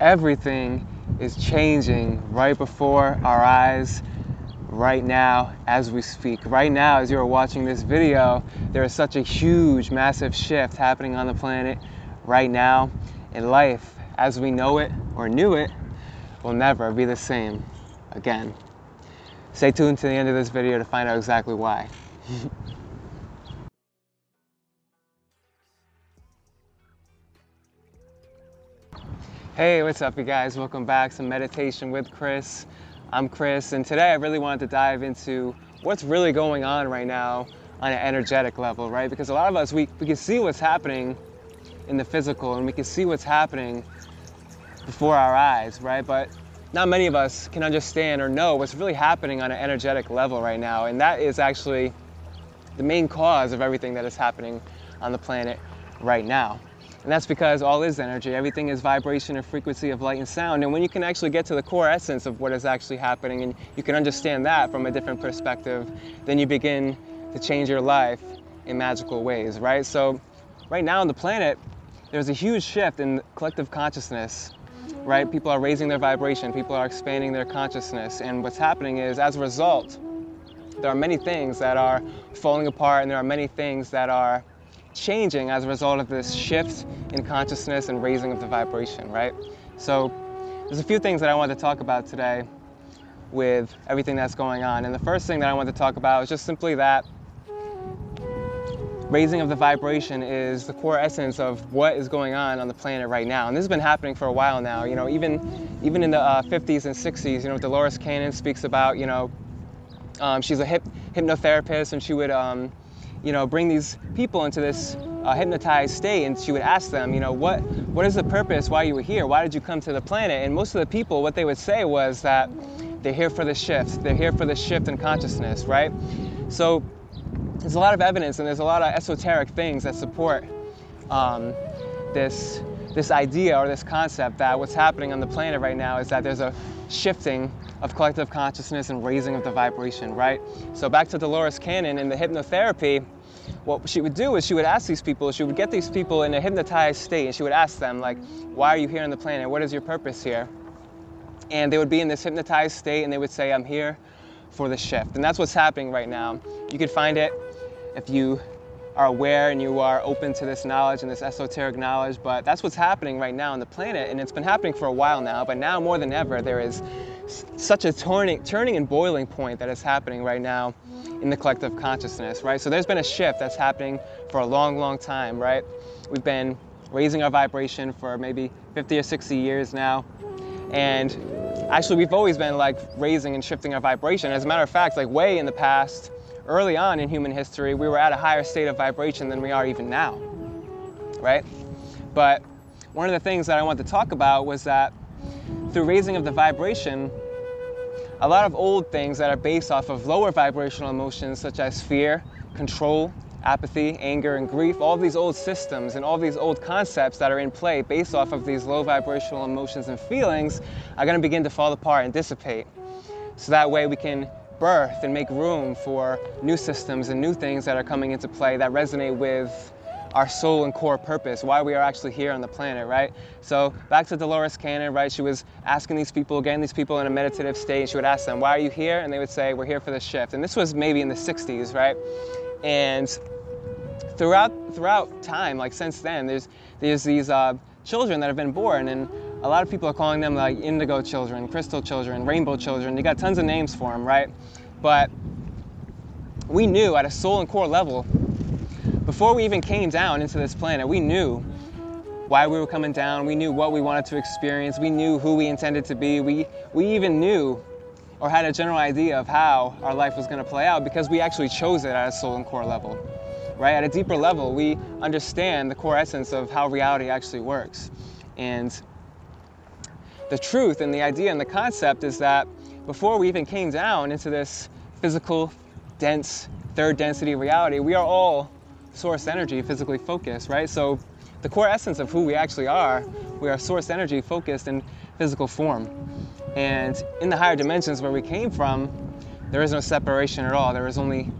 everything is changing right before our eyes right now as we speak. Right now, as you're watching this video, there is such a huge, massive shift happening on the planet right now. And life, as we know it or knew it, will never be the same again. Stay tuned to the end of this video to find out exactly why. hey, what's up, you guys? Welcome back to Meditation with Chris. I'm Chris, and today I really wanted to dive into what's really going on right now on an energetic level, right? Because a lot of us, we, we can see what's happening in the physical and we can see what's happening before our eyes, right? But not many of us can understand or know what's really happening on an energetic level right now. And that is actually the main cause of everything that is happening on the planet right now. And that's because all is energy. Everything is vibration and frequency of light and sound. And when you can actually get to the core essence of what is actually happening and you can understand that from a different perspective, then you begin to change your life in magical ways, right? So, right now on the planet, there's a huge shift in collective consciousness, right? People are raising their vibration, people are expanding their consciousness. And what's happening is, as a result, there are many things that are falling apart and there are many things that are changing as a result of this shift in consciousness and raising of the vibration, right? So there's a few things that I want to talk about today with everything that's going on. And the first thing that I want to talk about is just simply that raising of the vibration is the core essence of what is going on on the planet right now. And this has been happening for a while now. You know, even even in the uh, 50s and 60s, you know, Dolores Cannon speaks about, you know, um, she's a hip, hypnotherapist and she would um, you know, bring these people into this uh, hypnotized state and she would ask them, you know, what, what is the purpose why you were here? Why did you come to the planet? And most of the people, what they would say was that they're here for the shift. They're here for the shift in consciousness, right? So there's a lot of evidence and there's a lot of esoteric things that support um, this this idea or this concept that what's happening on the planet right now is that there's a shifting of collective consciousness and raising of the vibration, right? So back to Dolores Cannon in the hypnotherapy, what she would do is she would ask these people, she would get these people in a hypnotized state and she would ask them like, why are you here on the planet? What is your purpose here? And they would be in this hypnotized state and they would say, I'm here for the shift. And that's what's happening right now. You could find it if you are aware and you are open to this knowledge and this esoteric knowledge, but that's what's happening right now on the planet, and it's been happening for a while now, but now more than ever, there is such a turning, turning and boiling point that is happening right now in the collective consciousness, right? So there's been a shift that's happening for a long, long time, right? We've been raising our vibration for maybe 50 or 60 years now, and actually we've always been like raising and shifting our vibration. As a matter of fact, like way in the past, early on in human history, we were at a higher state of vibration than we are even now, right? But one of the things that I want to talk about was that through raising of the vibration, a lot of old things that are based off of lower vibrational emotions such as fear, control, apathy, anger, and grief, all these old systems and all these old concepts that are in play based off of these low vibrational emotions and feelings are going to begin to fall apart and dissipate. So that way we can birth and make room for new systems and new things that are coming into play that resonate with our soul and core purpose, why we are actually here on the planet, right? So back to Dolores Cannon, right? She was asking these people, getting these people in a meditative state. She would ask them, why are you here? And they would say, we're here for the shift. And this was maybe in the 60s, right? And throughout throughout time, like since then, there's there's these uh, children that have been born, and a lot of people are calling them like indigo children, crystal children, rainbow children. You got tons of names for them, right? But we knew at a soul and core level, before we even came down into this planet, we knew why we were coming down. We knew what we wanted to experience. We knew who we intended to be. We, we even knew or had a general idea of how our life was going to play out because we actually chose it at a soul and core level. Right? At a deeper level, we understand the core essence of how reality actually works. And the truth and the idea and the concept is that before we even came down into this physical, dense, third density reality, we are all source energy, physically focused, right? So the core essence of who we actually are, we are source energy focused in physical form. And in the higher dimensions where we came from, there is no separation at all. There is only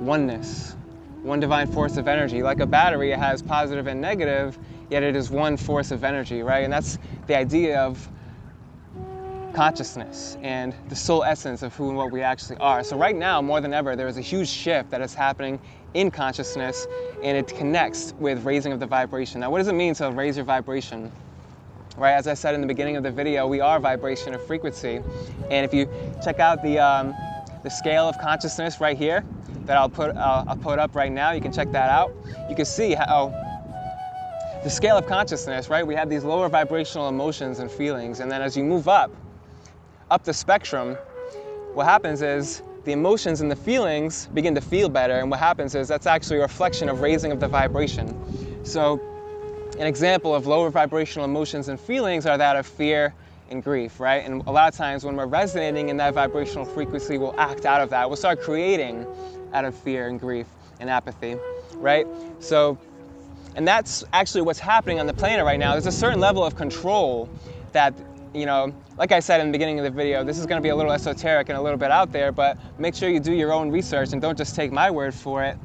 oneness, one divine force of energy. Like a battery, it has positive and negative, yet it is one force of energy, right? And that's the idea of consciousness and the soul essence of who and what we actually are. So, right now, more than ever, there is a huge shift that is happening in consciousness and it connects with raising of the vibration. Now, what does it mean to raise your vibration? Right, as I said in the beginning of the video, we are vibration of frequency. And if you check out the, um, the scale of consciousness right here that I'll put, uh, I'll put up right now, you can check that out. You can see how the scale of consciousness, right? We have these lower vibrational emotions and feelings, and then as you move up, up the spectrum, what happens is the emotions and the feelings begin to feel better, and what happens is that's actually a reflection of raising of the vibration. So, an example of lower vibrational emotions and feelings are that of fear and grief, right? And a lot of times when we're resonating in that vibrational frequency, we'll act out of that. We'll start creating out of fear and grief and apathy, right? So, and that's actually what's happening on the planet right now. There's a certain level of control that you know, like I said in the beginning of the video, this is going to be a little esoteric and a little bit out there, but make sure you do your own research and don't just take my word for it.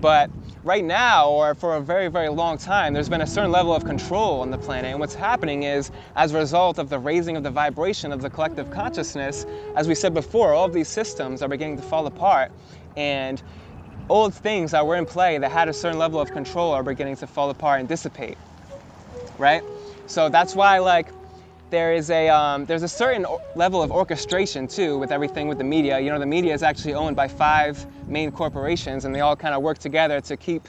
But right now, or for a very, very long time, there's been a certain level of control on the planet. And what's happening is, as a result of the raising of the vibration of the collective consciousness, as we said before, all of these systems are beginning to fall apart. And old things that were in play that had a certain level of control are beginning to fall apart and dissipate. Right? So that's why, like, there is a um, there's a certain level of orchestration too with everything with the media. You know, the media is actually owned by five main corporations, and they all kind of work together to keep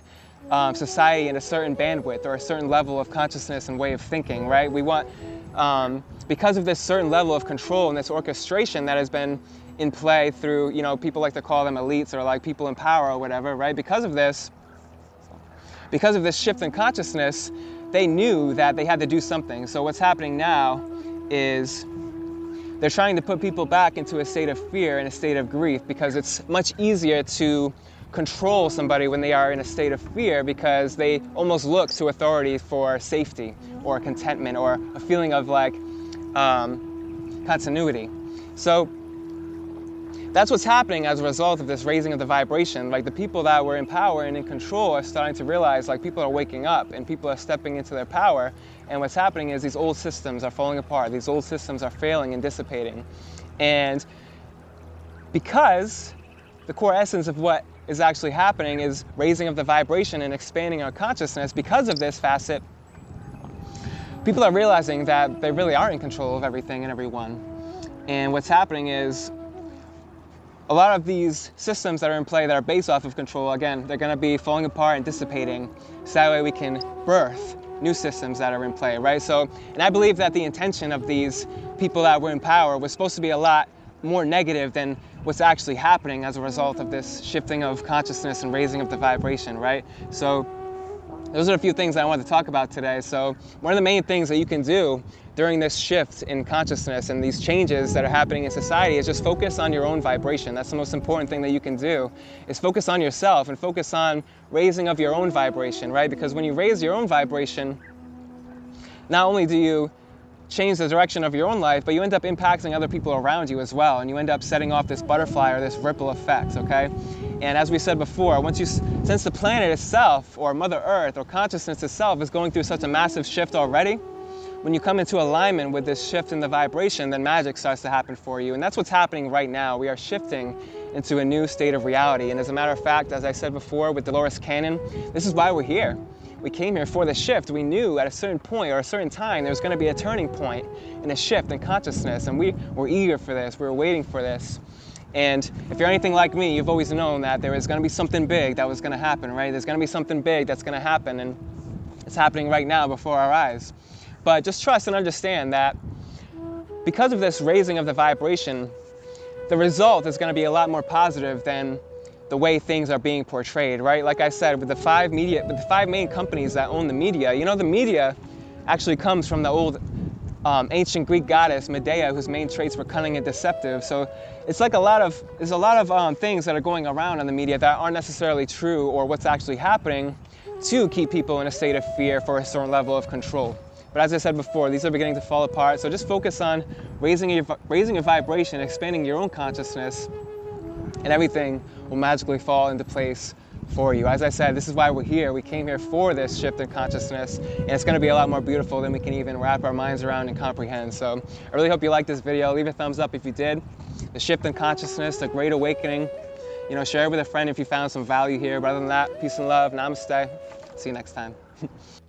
um, society in a certain bandwidth or a certain level of consciousness and way of thinking. Right? We want um, because of this certain level of control and this orchestration that has been in play through you know people like to call them elites or like people in power or whatever. Right? Because of this, because of this shift in consciousness they knew that they had to do something. So what's happening now is they're trying to put people back into a state of fear and a state of grief because it's much easier to control somebody when they are in a state of fear because they almost look to authority for safety or contentment or a feeling of like um, continuity. So that's what's happening as a result of this raising of the vibration. Like the people that were in power and in control are starting to realize like people are waking up and people are stepping into their power. And what's happening is these old systems are falling apart. These old systems are failing and dissipating. And because the core essence of what is actually happening is raising of the vibration and expanding our consciousness, because of this facet, people are realizing that they really are in control of everything and everyone. And what's happening is a lot of these systems that are in play that are based off of control, again, they're going to be falling apart and dissipating. So that way we can birth new systems that are in play, right? So, and I believe that the intention of these people that were in power was supposed to be a lot more negative than what's actually happening as a result of this shifting of consciousness and raising of the vibration, right? So, those are a few things that I wanted to talk about today. So, one of the main things that you can do during this shift in consciousness and these changes that are happening in society is just focus on your own vibration. That's the most important thing that you can do is focus on yourself and focus on raising of your own vibration, right? Because when you raise your own vibration, not only do you change the direction of your own life, but you end up impacting other people around you as well, and you end up setting off this butterfly or this ripple effect, okay? And as we said before, once you, since the planet itself, or Mother Earth, or consciousness itself is going through such a massive shift already, when you come into alignment with this shift in the vibration, then magic starts to happen for you. And that's what's happening right now. We are shifting into a new state of reality. And as a matter of fact, as I said before with Dolores Cannon, this is why we're here. We came here for the shift. We knew at a certain point or a certain time there was going to be a turning point and a shift in consciousness. And we were eager for this. We were waiting for this. And if you're anything like me, you've always known that there was going to be something big that was going to happen, right? There's going to be something big that's going to happen. And it's happening right now before our eyes. But just trust and understand that because of this raising of the vibration, the result is going to be a lot more positive than the way things are being portrayed, right? Like I said, with the five media, with the five main companies that own the media, you know, the media actually comes from the old um, ancient Greek goddess Medea, whose main traits were cunning and deceptive. So it's like a lot of there's a lot of um, things that are going around on the media that aren't necessarily true or what's actually happening to keep people in a state of fear for a certain level of control. But as I said before, these are beginning to fall apart. So just focus on raising your, raising your vibration, expanding your own consciousness, and everything will magically fall into place for you. As I said, this is why we're here. We came here for this shift in consciousness, and it's going to be a lot more beautiful than we can even wrap our minds around and comprehend. So I really hope you liked this video. Leave a thumbs up if you did. The shift in consciousness, the great awakening. You know, share it with a friend if you found some value here. But other than that, peace and love. Namaste. See you next time.